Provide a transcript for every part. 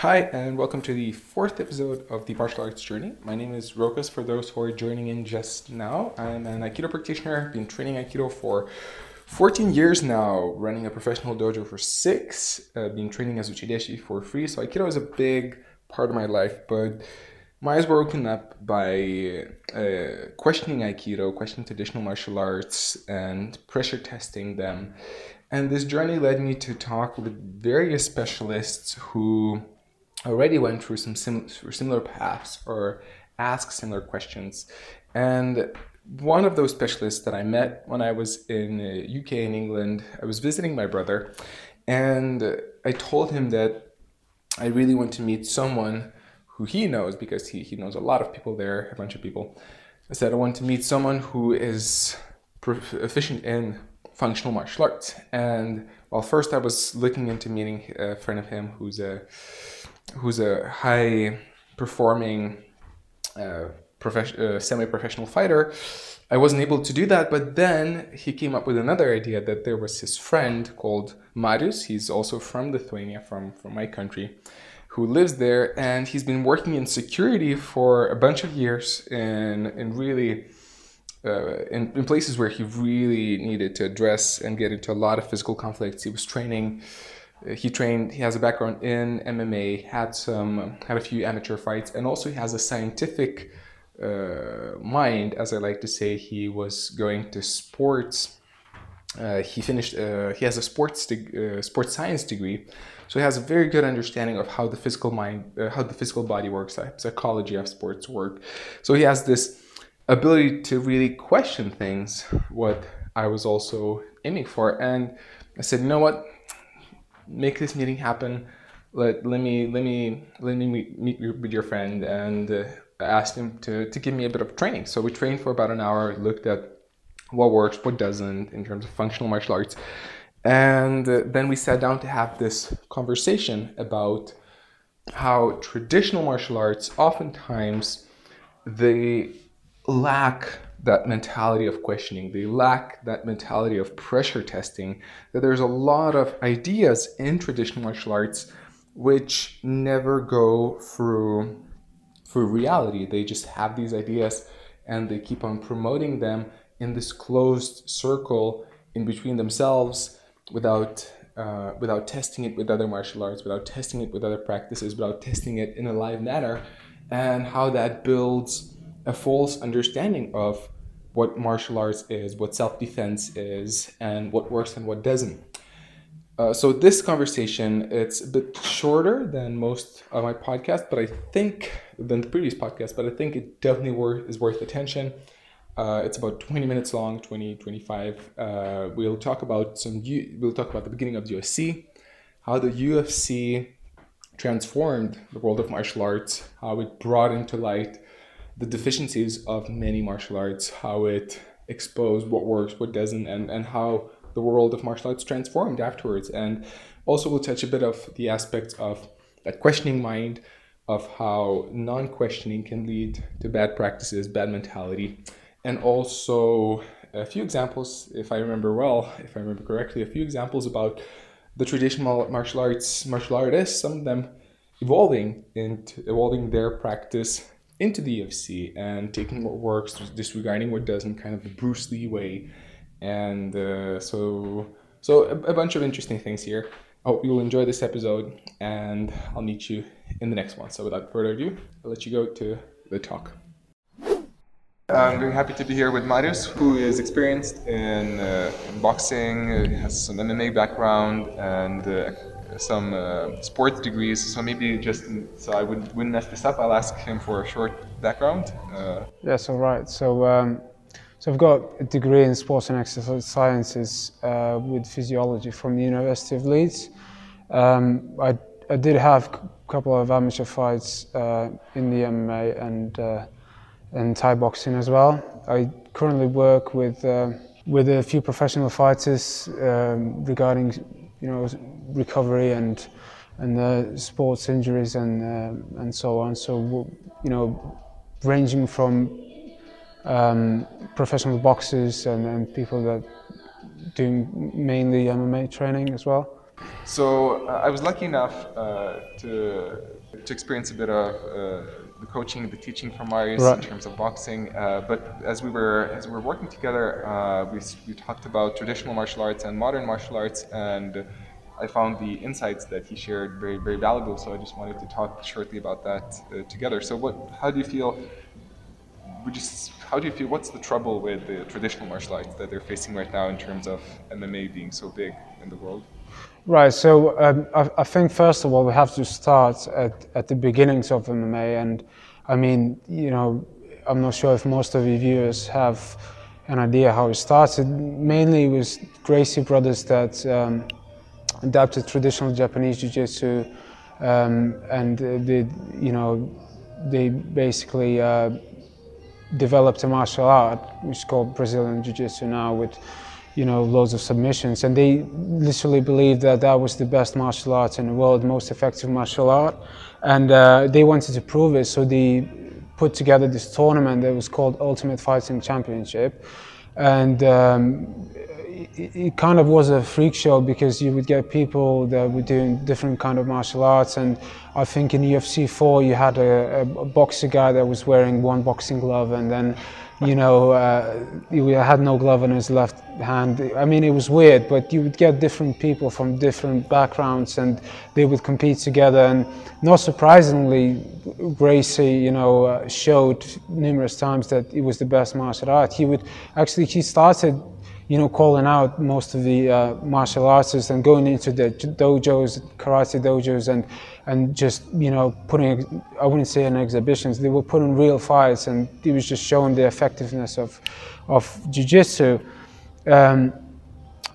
Hi, and welcome to the fourth episode of the Martial Arts Journey. My name is Rokas. For those who are joining in just now, I'm an Aikido practitioner. I've Been training Aikido for 14 years now, running a professional dojo for six, uh, been training as Uchideshi for free. So Aikido is a big part of my life, but my eyes were opened up by uh, questioning Aikido, questioning traditional martial arts, and pressure testing them. And this journey led me to talk with various specialists who already went through some sim- similar paths or asked similar questions. And one of those specialists that I met when I was in UK uh, in England, I was visiting my brother, and I told him that I really want to meet someone who he knows because he, he knows a lot of people there, a bunch of people. I said I want to meet someone who is proficient in functional martial arts. And well, first I was looking into meeting a friend of him who's a who's a high performing uh, uh, semi-professional fighter. I wasn't able to do that, but then he came up with another idea that there was his friend called Marius. He's also from Lithuania, from, from my country, who lives there, and he's been working in security for a bunch of years in in really uh, in, in places where he really needed to address and get into a lot of physical conflicts. He was training he trained he has a background in mma had some had a few amateur fights and also he has a scientific uh, mind as i like to say. He was going to sports uh, he finished uh, he has a sports uh, sports science degree. So he has a very good understanding of how the physical mind uh, how the physical body works psychology of sports work. So he has this ability to really question things what i was also aiming for. And i said you know what make this meeting happen. Let let me let me let me meet, meet with your friend and uh, him to to give me a bit of training. So we trained for about an hour, looked at what works, what doesn't in terms of functional martial arts, and uh, then we sat down to have this conversation about how traditional martial arts oftentimes they lack that mentality of questioning. They lack that mentality of pressure testing. That there's a lot of ideas in traditional martial arts which never go through through reality. They just have these ideas and they keep on promoting them in this closed circle in between themselves without uh, without testing it with other martial arts, without testing it with other practices, without testing it in a live manner, and how that builds a false understanding of what martial arts is, what self defense is, and what works and what doesn't. Uh, so this conversation it's a bit shorter than most of my podcasts, but I think than the previous podcast, but I think it definitely worth, is worth attention. Uh, it's about 20 minutes long, 20, 25. Uh, we'll talk about some, U- we'll talk about the beginning of the UFC, how the UFC transformed the world of martial arts, how it brought into light the deficiencies of many martial arts, how it exposed what works, what doesn't, and, and how the world of martial arts transformed afterwards. And also, we'll touch a bit of the aspects of that questioning mind, of how non questioning can lead to bad practices, bad mentality, and also a few examples, if I remember well, if I remember correctly, a few examples about the traditional martial arts martial artists, some of them evolving and evolving their practice into the UFC and taking what works, disregarding what doesn't, kind of the Bruce Lee way. And uh, so, so a, a, bunch of interesting things here. I hope you'll enjoy this episode, and I'll meet you in the next one. So, without further ado, I'll let you go to the talk. I'm very happy to be here with Marius, who is experienced in, uh, in boxing, has some MMA background, and uh, some uh, sports degrees. So maybe just so I would, wouldn't mess this up, I'll ask him for a short background. Uh, yes, all right. So, um, so I've got a degree in sports and exercise sciences uh, with physiology from the University of Leeds. Um, I, I did have a couple of amateur fights uh, in the MMA and uh, and Thai boxing as well. I currently work with uh, with a few professional fighters um, regarding you know recovery and and the sports injuries and uh, and so on. So you know, ranging from um, professional boxers and, and people that doing mainly MMA training as well. So uh, I was lucky enough uh, to to experience a bit of uh, the coaching, the teaching from Marius right. in terms of boxing. Uh, but as we were as we were working together, uh, we we talked about traditional martial arts and modern martial arts, and I found the insights that he shared very very valuable. So I just wanted to talk shortly about that uh, together. So what? How do you feel? Would you, how do you feel? What's the trouble with the traditional martial arts that they're facing right now in terms of MMA being so big in the world? Right. So um, I, I, think first of all we have to start at, at the beginnings of MMA, and I mean, you know, I'm not sure if most of your viewers have an idea how it started. Mainly, it was Gracie brothers that um, adapted traditional Japanese jiu-jitsu, um, and they, you know, they basically uh, developed a martial art which is called Brazilian jiu-jitsu now with you know, loads of submissions. And they literally believed that that was the best martial art in the world, most effective martial art. And uh, they wanted to prove it, so they put together this tournament that was called Ultimate Fighting Championship. And um, it, it, kind of was a freak show because you would get people that were doing different kind of martial arts. And I think in UFC 4 you had a, a boxer guy that was wearing one boxing glove and then you know, uh, he had no glove on his left hand. I mean, it was weird, but you would get different people from different backgrounds and they would compete together. And not surprisingly, Gracie, you know, uh, showed numerous times that he was the best martial art. He would actually, he started you know, calling out most of the uh, martial artists and going into the dojos, karate dojos, and and just you know putting I wouldn't say in exhibitions. They were putting real fights, and he was just showing the effectiveness of of jiu-jitsu. Um,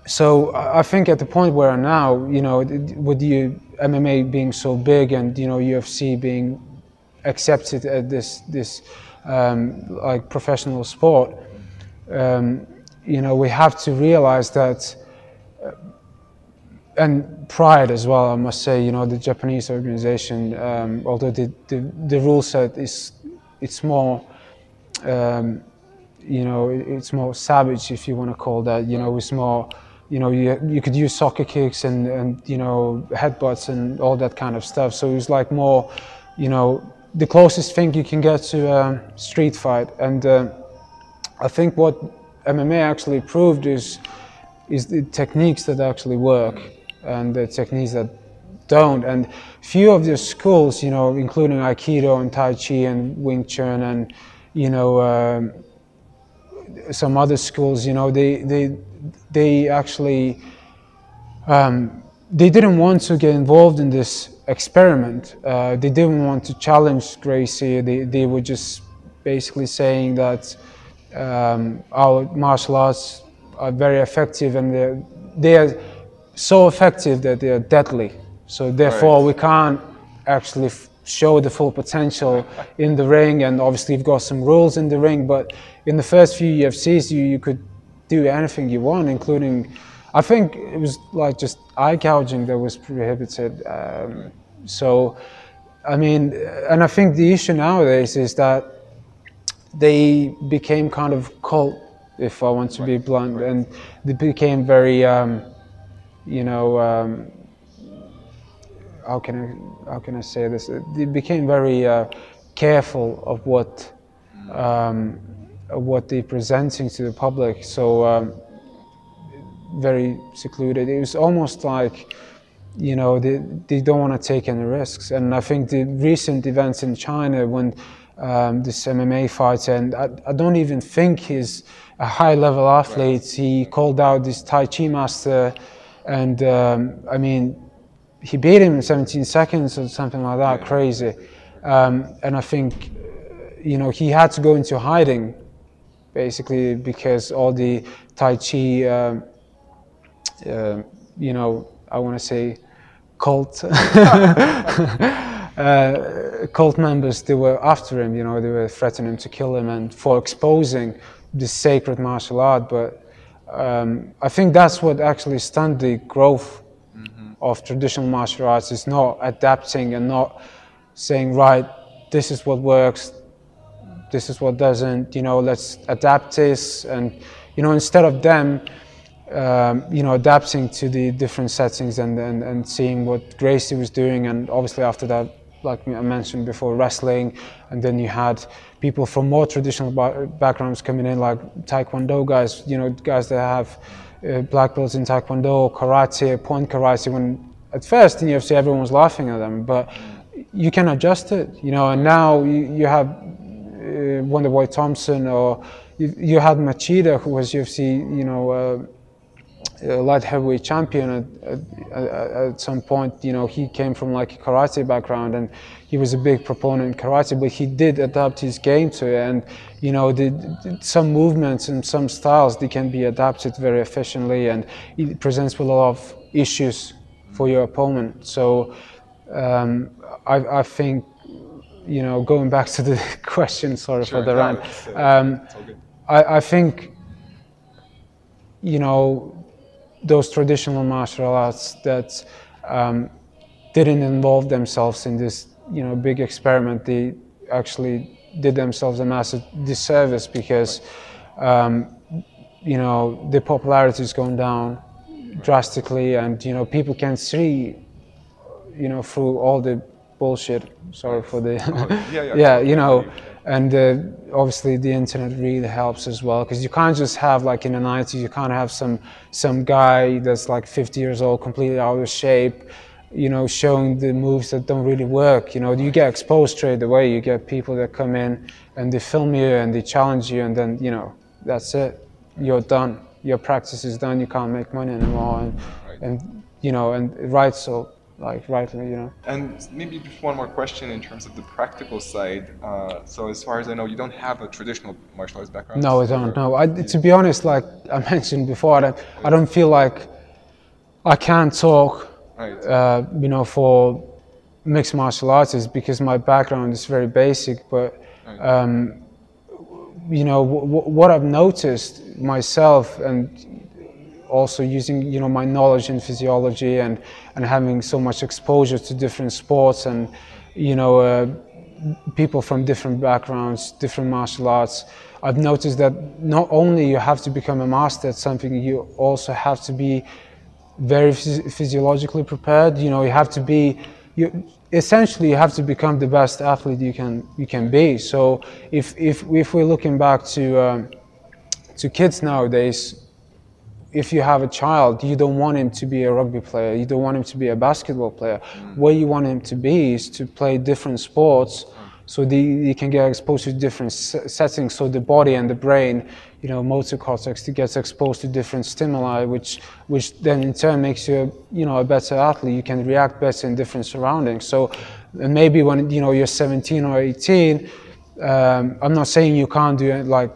so I think at the point where now, you know, with the MMA being so big and you know UFC being accepted as this this um, like professional sport. Um, you know, we have to realize that, uh, and pride as well, I must say, you know, the Japanese organization, um, although the, the, the, rule set is, it's more, um, you know, it's more savage, if you want to call that, you know, it's more, you know, you, you could use soccer kicks and, and, you know, headbutts and all that kind of stuff. So it's like more, you know, the closest thing you can get to a street fight. And uh, I think what MMA actually proved is is the techniques that actually work and the techniques that don't. And few of the schools, you know, including Aikido and Tai Chi and Wing Chun and you know um, some other schools, you know, they they they actually um, they didn't want to get involved in this experiment. Uh, they didn't want to challenge Gracie. They they were just basically saying that um, our martial arts are very effective and they're, they are so effective that they are deadly. So therefore, right. we can't actually show the full potential in the ring. And obviously, you've got some rules in the ring. But in the first few UFCs, you, you could do anything you want, including, I think it was like just eye gouging that was prohibited. Um, so, I mean, and I think the issue nowadays is that they became kind of cult, if I want to right. be blunt, right. and they became very, um, you know, um, how can I how can I say this? They became very uh, careful of what um, what they're presenting to the public. So um, very secluded. It was almost like you know they, they don't want to take any risks and i think the recent events in china when um, this MMA fighter, and I, I, don't even think he's a high-level athlete. Right. He called out this Tai Chi master, and um, I mean, he beat him in 17 seconds or something like that. Yeah. Crazy, um, and I think, you know, he had to go into hiding, basically because all the Tai Chi, um, uh, you know, I want to say, cult. uh, cult members they were after him. You know, they were threatening him to kill him and for exposing this sacred martial art. But um, I think that's what actually stunned the growth mm-hmm. of traditional martial arts. Is not adapting and not saying right, this is what works, this is what doesn't. You know, let's adapt this and you know instead of them um, you know, adapting to the different settings and, and, and seeing what Gracie was doing. And obviously after that, like I mentioned before, wrestling. And then you had people from more traditional backgrounds coming in, like Taekwondo guys, you know, guys that have uh, black belts in Taekwondo, karate, point karate. When at first in UFC everyone was laughing at them, but you can adjust it, you know. And now you, you have uh, Wonderboy Thompson or you, you had Machida who was UFC, you know. Uh, light heavyweight champion at, at, at, some point you know he came from like a karate background and he was a big proponent in karate but he did adapt his game to it. And you know the, some movements and some styles they can be adapted very efficiently and it presents with a lot of issues for your opponent. So um, I, I, think you know going back to the question sorry sure, for the no, rant um, I, I think you know those traditional martial arts that um, didn't involve themselves in this you know big experiment they actually did themselves a massive disservice because um, you know the popularity is going down drastically and you know people can see you know through all the bullshit. Sorry for the oh, yeah, yeah, yeah you know and uh, obviously the internet really helps as well because you can't just have like in the 90s you can't have some some guy that's like 50 years old completely out of shape you know showing the moves that don't really work you know? You get exposed straight away you get people that come in and they film you and they challenge you and then you know that's it. You're done. Your practice is done. You can't make money anymore and, and you know and right so like rightly, you know. And maybe just one more question in terms of the practical side. Uh, so as far as I know, you don't have a traditional martial arts background. No, I don't. No, I, to be honest, like I mentioned before, I don't, I don't feel like I can talk, right. uh, you know, for mixed martial artists because my background is very basic. But um, you know, what I've noticed myself and also using you know my knowledge in physiology and and having so much exposure to different sports and you know uh, people from different backgrounds different martial arts. I've noticed that not only you have to become a master at something you also have to be very phys physiologically prepared. You know you have to be you essentially you have to become the best athlete you can you can be. So if if if we're looking back to um, to kids nowadays if you have a child, you don't want him to be a rugby player, you don't want him to be a basketball player. Mm. What you want him to be is to play different sports so he can get exposed to different settings so the body and the brain you know motor cortex to gets exposed to different stimuli which which then in turn makes you you know a better athlete you can react better in different surroundings so maybe when you know you're 17 or 18 um, i'm not saying you can't do it like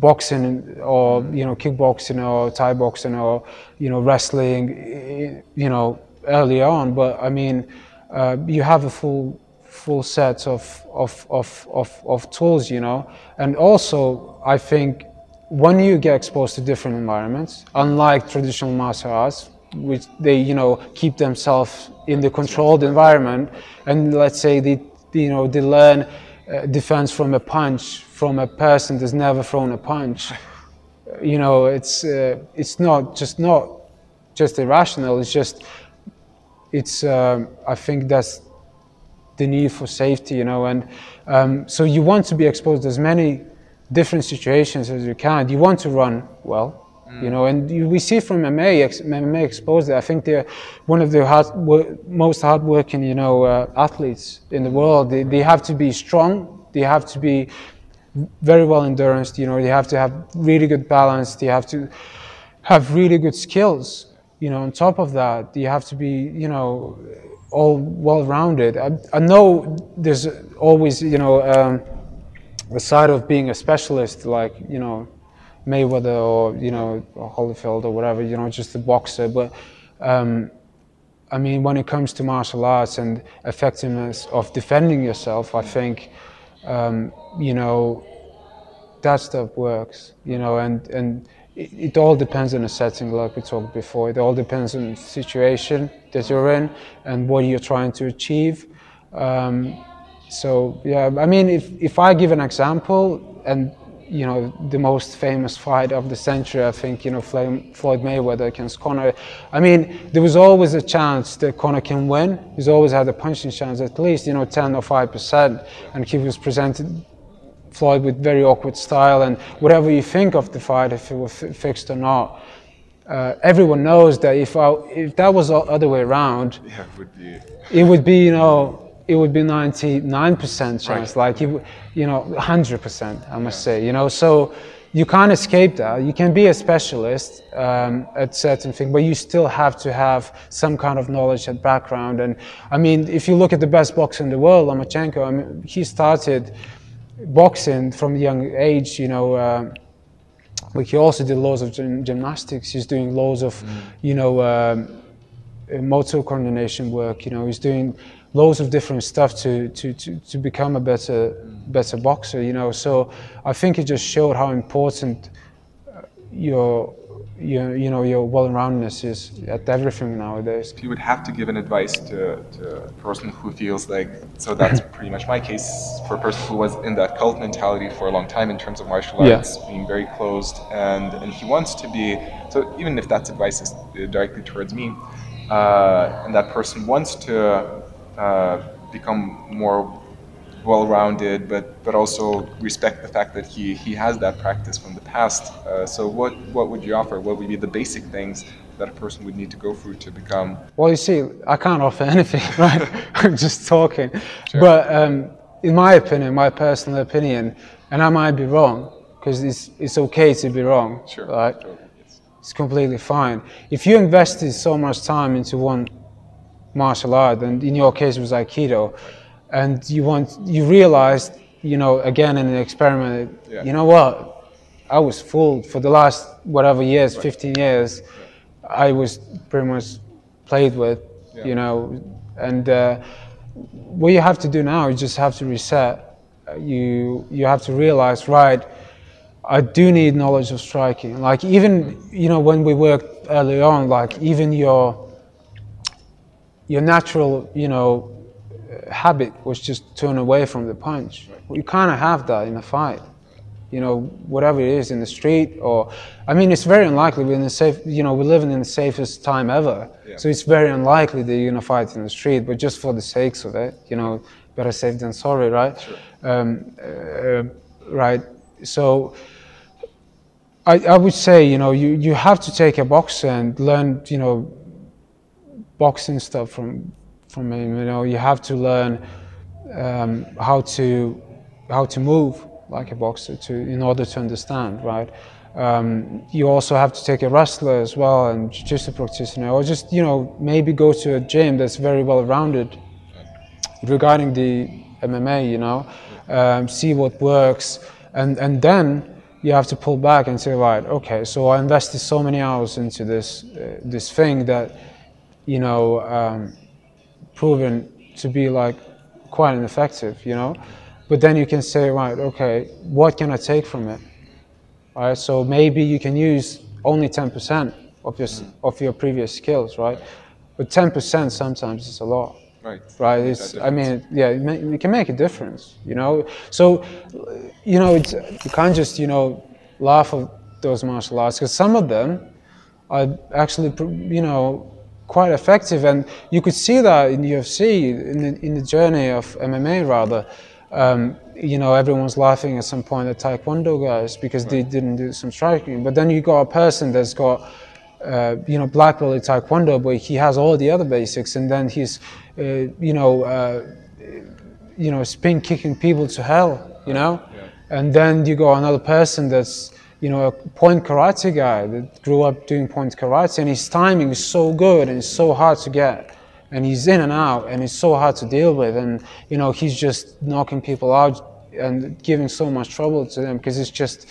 boxing or you know kickboxing or Thai boxing or you know wrestling you know early on. But I mean uh, you have a full full set of, of, of, of, of tools you know? And also I think when you get exposed to different environments unlike traditional martial arts which they you know keep themselves in the controlled environment and let's say they you know they learn uh, defense from a punch from a person that's never thrown a punch. You know, it's uh, it's not just not just irrational. It's just it's. Um, I think that's the need for safety. You know, and um, so you want to be exposed to as many different situations as you can. You want to run well. Mm. You know, and you, we see from MMA, ex, MMA exposed. I think they're one of the hard, most hardworking, you know, uh, athletes in the world. They, they have to be strong. They have to be very well endurance. You know, you have to have really good balance. You have to have really good skills. You know, on top of that, you have to be, you know, all well-rounded. I, I know there's always, you know, um, the side of being a specialist, like you know, Mayweather or you know Holyfield or whatever. You know, just a boxer. But um, I mean, when it comes to martial arts and effectiveness of defending yourself, I think um, you know, that stuff works, you know, and, and it, it, all depends on the setting, like we talked before. It all depends on the situation that you're in and what you're trying to achieve. Um, so, yeah, I mean, if, if I give an example, and you know, the most famous fight of the century. I think, you know, Floyd Mayweather against Conor. I mean, there was always a chance that Conor can win. He's always had a punching chance, at least, you know, 10 or 5%. And he was presented Floyd with very awkward style. And whatever you think of the fight, if it was fixed or not, uh, everyone knows that if I, if that was the other way around, yeah, it would be, it would be you know it would be 99% chance, right. like you, you know, 100%, I must yeah. say, you know, so you can't escape that. You can be a specialist um, at certain things, but you still have to have some kind of knowledge and background. And I mean, if you look at the best boxer in the world, Lomachenko, I mean, he started boxing from a young age, you know, uh, but he also did loads of gym gymnastics. He's doing loads of, mm. you know, um, motor coordination work. You know, he's doing loads of different stuff to, to, to, to become a better, better boxer, you know. So I think it just showed how important uh, your, your, you know, your well-roundedness is at everything nowadays. If you would have to give an advice to, to a person who feels like, so that's pretty much my case, for a person who was in that cult mentality for a long time in terms of martial arts, yeah. being very closed, and, and he wants to be, so even if that's advice is directly towards me, uh, and that person wants to uh, become more well-rounded, but but also respect the fact that he he has that practice from the past. Uh, so what what would you offer? What would be the basic things that a person would need to go through to become? Well, you see, I can't offer anything, right? I'm just talking. Sure. But um, in my opinion, my personal opinion, and I might be wrong, because it's it's okay to be wrong, sure. right? Sure. It's completely fine. If you invested so much time into one martial art, and in your case it was Aikido, and you want you realized, you know, again in an experiment, yeah. you know what, I was fooled for the last whatever years, right. 15 years, yeah. I was pretty much played with, yeah. you know, and uh, what you have to do now is just have to reset. You you have to realize, right. I do need knowledge of striking. Like even you know when we worked early on, like even your your natural, you know, habit was just turn away from the punch. You kind of have that in a fight. You know, whatever it is in the street, or I mean, it's very unlikely we're in the safe. You know, we're living in the safest time ever, yeah. so it's very unlikely that you're gonna fight in the street. But just for the sakes of it, you know, better safe than sorry, right? Sure. Um, uh, right. So. I, I would say, you know, you, you have to take a boxer and learn, you know, boxing stuff from from him. You know, you have to learn um, how to how to move like a boxer to in order to understand, right? Um, you also have to take a wrestler as well and jiu-jitsu practitioner, or just you know maybe go to a gym that's very well rounded regarding the MMA. You know, um, see what works, and and then you have to pull back and say, right, okay, so I invested so many hours into this uh, this thing that you know, um, proven to be like quite ineffective, you know. But then you can say, right, okay, what can I take from it? Right, so maybe you can use only 10% of your, of your previous skills, right? But 10% sometimes is a lot. Right. Right. It's, I mean, yeah, it, can make a difference, you know. So, you know, it's, you can't just, you know, laugh at those martial arts because some of them are actually, you know, quite effective. And you could see that in UFC, in the, in the journey of MMA rather. Um, you know, everyone's laughing at some point at Taekwondo guys because right. they didn't do some striking. But then you got a person that's got, uh, you know, black belt in Taekwondo, but he has all the other basics, and then he's, uh, you know, uh, you know, spin kicking people to hell, you know. Yeah. And then you got another person that's you know, a point karate guy that grew up doing point karate, and his timing is so good and it's so hard to get. And he's in and out, and it's so hard to deal with. And, you know, he's just knocking people out and giving so much trouble to them because it's just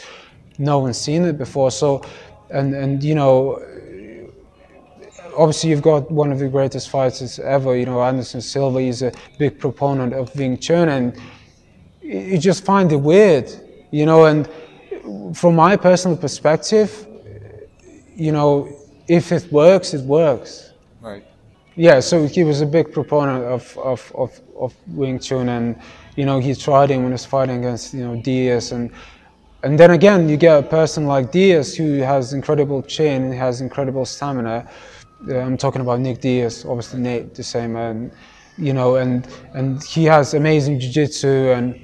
no one's seen it before. So, and, and you know, obviously you've got one of the greatest fighters ever, you know, Anderson Silva. is a big proponent of Wing Chun, and you just find it weird, you know, and from my personal perspective, you know, if it works, it works. Right. Yeah, so he was a big proponent of, of, of, of Wing Chun and, you know, he tried him when he was fighting against, you know, Diaz and and then again, you get a person like Diaz who has incredible chin, and has incredible stamina. I'm talking about Nick Diaz, obviously Nate the same, and you know, and and he has amazing jiu-jitsu and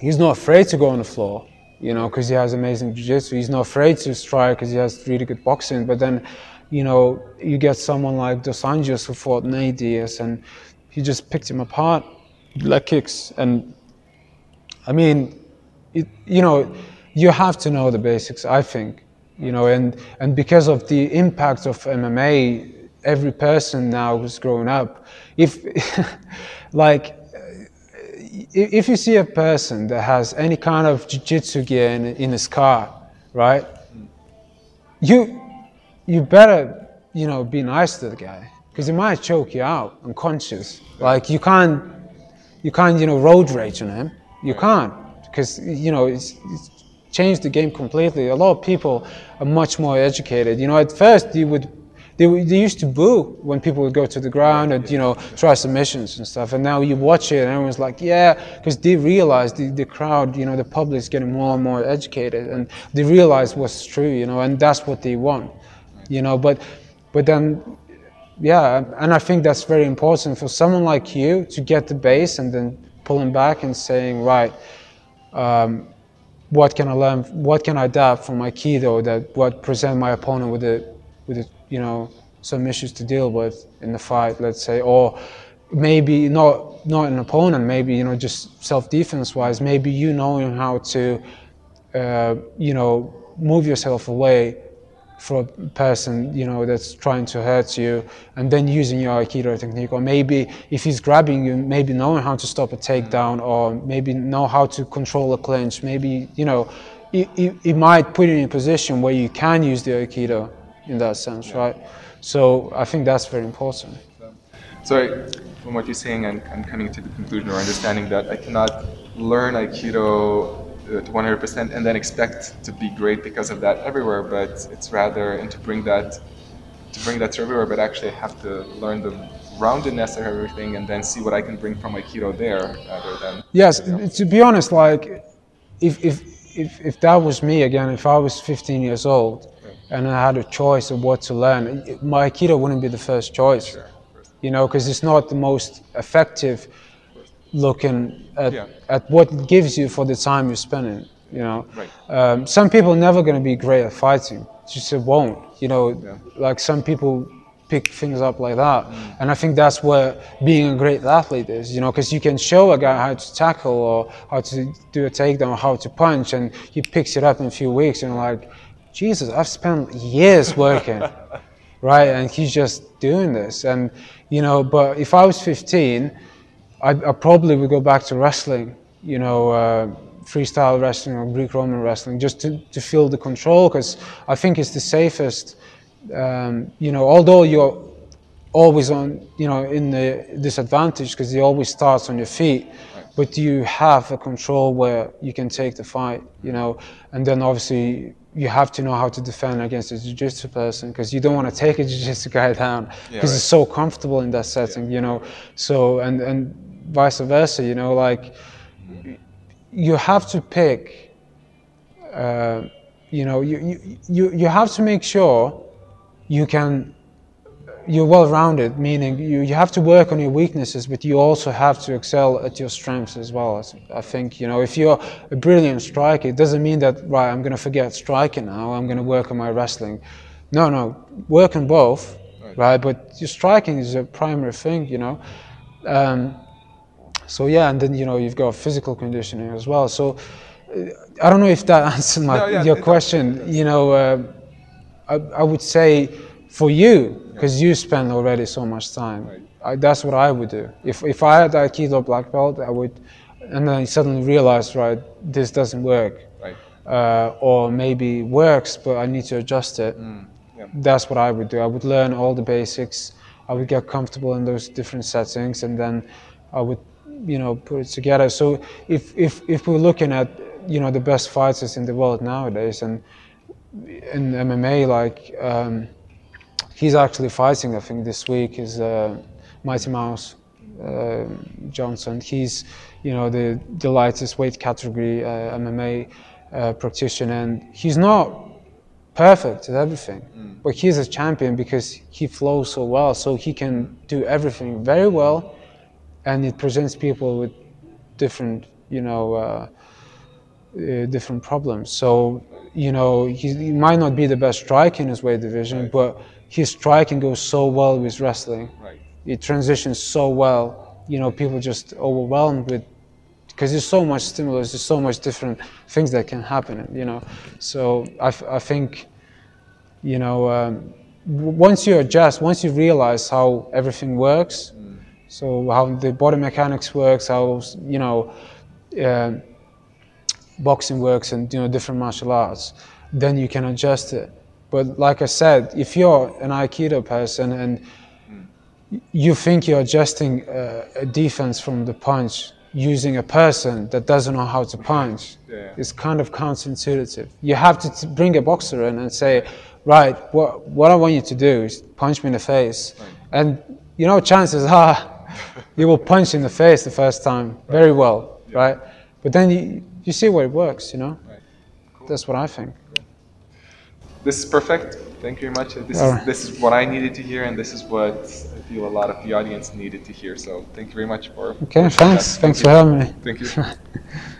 he's not afraid to go on the floor, you know, because he has amazing jiu-jitsu. He's not afraid to strike because he has really good boxing. But then, you know, you get someone like Dos Anjos who fought Nate Diaz and he just picked him apart, leg kicks, and I mean, it, you know, you have to know the basics. I think, you know, and and because of the impact of MMA, every person now who's grown up, if like if you see a person that has any kind of jiu-jitsu gear in, in his car, right? You you better you know be nice to the guy because he might choke you out unconscious. Like you can't you can't you know road rage on him. You can't because you know it's, it's changed the game completely. A lot of people are much more educated. You know, at first you would they, they used to boo when people would go to the ground and you know try submissions and stuff and now you watch it and everyone's like yeah because they realize the, the crowd you know the public is getting more and more educated and they realize what's true you know and that's what they want you know but but then yeah and i think that's very important for someone like you to get the base and then pulling back and saying right um, what can i learn what can i adapt from my aikido that what present my opponent with with you know, some issues to deal with in the fight, let's say, or maybe not not an opponent, maybe you know just self-defense wise, maybe you knowing how to, uh, you know, move yourself away from a person you know that's trying to hurt you, and then using your aikido technique, or maybe if he's grabbing you, maybe knowing how to stop a takedown, mm. or maybe know how to control a clinch, maybe you know. It, it, it might put you in a position where you can use the aikido in that sense, yeah. right? So I think that's very important. So from what you're saying, I'm, I'm coming to the conclusion or understanding that I cannot learn Aikido to 100% and then expect to be great because of that everywhere, but it's rather, and to bring that to bring that to everywhere, but actually I have to learn the roundedness of everything and then see what I can bring from Aikido there rather than. Yes, to be honest, like if, if, if, if that was me again, if I was 15 years old, and I had a choice of what to learn, my Aikido wouldn't be the first choice. You know, because it's not the most effective looking at, yeah. at what gives you for the time you're spending. You know, right. um, some people are never going to be great at fighting. Just it won't. You know, yeah. like some people pick things up like that. Mm. And I think that's where being a great athlete is, you know, because you can show a guy how to tackle or how to do a takedown or how to punch, and he picks it up in a few weeks, and like, Jesus, I've spent years working, right? And he's just doing this. And, you know, but if I was 15, I, I probably would go back to wrestling, you know, uh, freestyle wrestling or Greco-Roman wrestling, just to, to feel the control, because I think it's the safest. Um, you know, although you're always on, you know, in the disadvantage because he always starts on your feet, but you have a control where you can take the fight, you know, and then obviously you have to know how to defend against a jiu-jitsu person because you don't want to take a jiu-jitsu guy down because yeah, right. he's so comfortable in that setting, yeah. you know. So and and vice versa, you know, like you have to pick. Uh, you know, you, you you you have to make sure you can you're well-rounded, meaning you, you have to work on your weaknesses, but you also have to excel at your strengths as well. I think, you know, if you're a brilliant striker, it doesn't mean that, right, I'm going to forget striking now, I'm going to work on my wrestling. No, no, work on both, right? right? But your striking is a primary thing, you know. Um, so yeah, and then, you know, you've got physical conditioning as well. So uh, I don't know if that answers my, no, yeah, your question. You know, uh, I, I would say for you, because you spend already so much time. Right. I, that's what I would do. If if I had Aikido black belt, I would, and then I suddenly realized, right, this doesn't work, right. uh, or maybe works, but I need to adjust it. Mm. Yeah. That's what I would do. I would learn all the basics. I would get comfortable in those different settings, and then I would, you know, put it together. So if if if we're looking at, you know, the best fighters in the world nowadays, and in MMA, like. Um, he's actually fighting, I think, this week is uh, Mighty Mouse uh, Johnson. He's, you know, the, the lightest weight category uh, MMA. uh, practitioner, and he's not perfect at everything, Mm. but he's a champion because he flows so well, so he can do everything very well, and it presents people with different, you know, uh, uh, different problems. So, you know, he, he might not be the best striker in his weight division, Right. but his striking goes so well with wrestling Right. it transitions so well. You know, people just overwhelmed with because there's so much stimulus, there's so much different things that can happen. You know, so I, f- I think, you know, um, w- once you adjust, once you realize how everything works, so how the body mechanics works, how you know. um boxing works and you know different martial arts, then you can adjust it. But like I said, if you're an Aikido person and you think you're adjusting uh, a defense from the punch using a person that doesn't know how to punch, Yeah. it's kind of counterintuitive. You have to t- bring a boxer in and say, right, what, what I want you to do is punch me in the face. And you know, chances are you will punch in the face the first time very well, right? But then you, you see where it works, you know? Right. Cool. That's what I think. This is perfect. Thank you very much. This All is right. this is what I needed to hear, and this is what I feel a lot of the audience needed to hear. So thank you very much for. Okay, for thanks. that. Thanks Thank for having me. you. Thank you.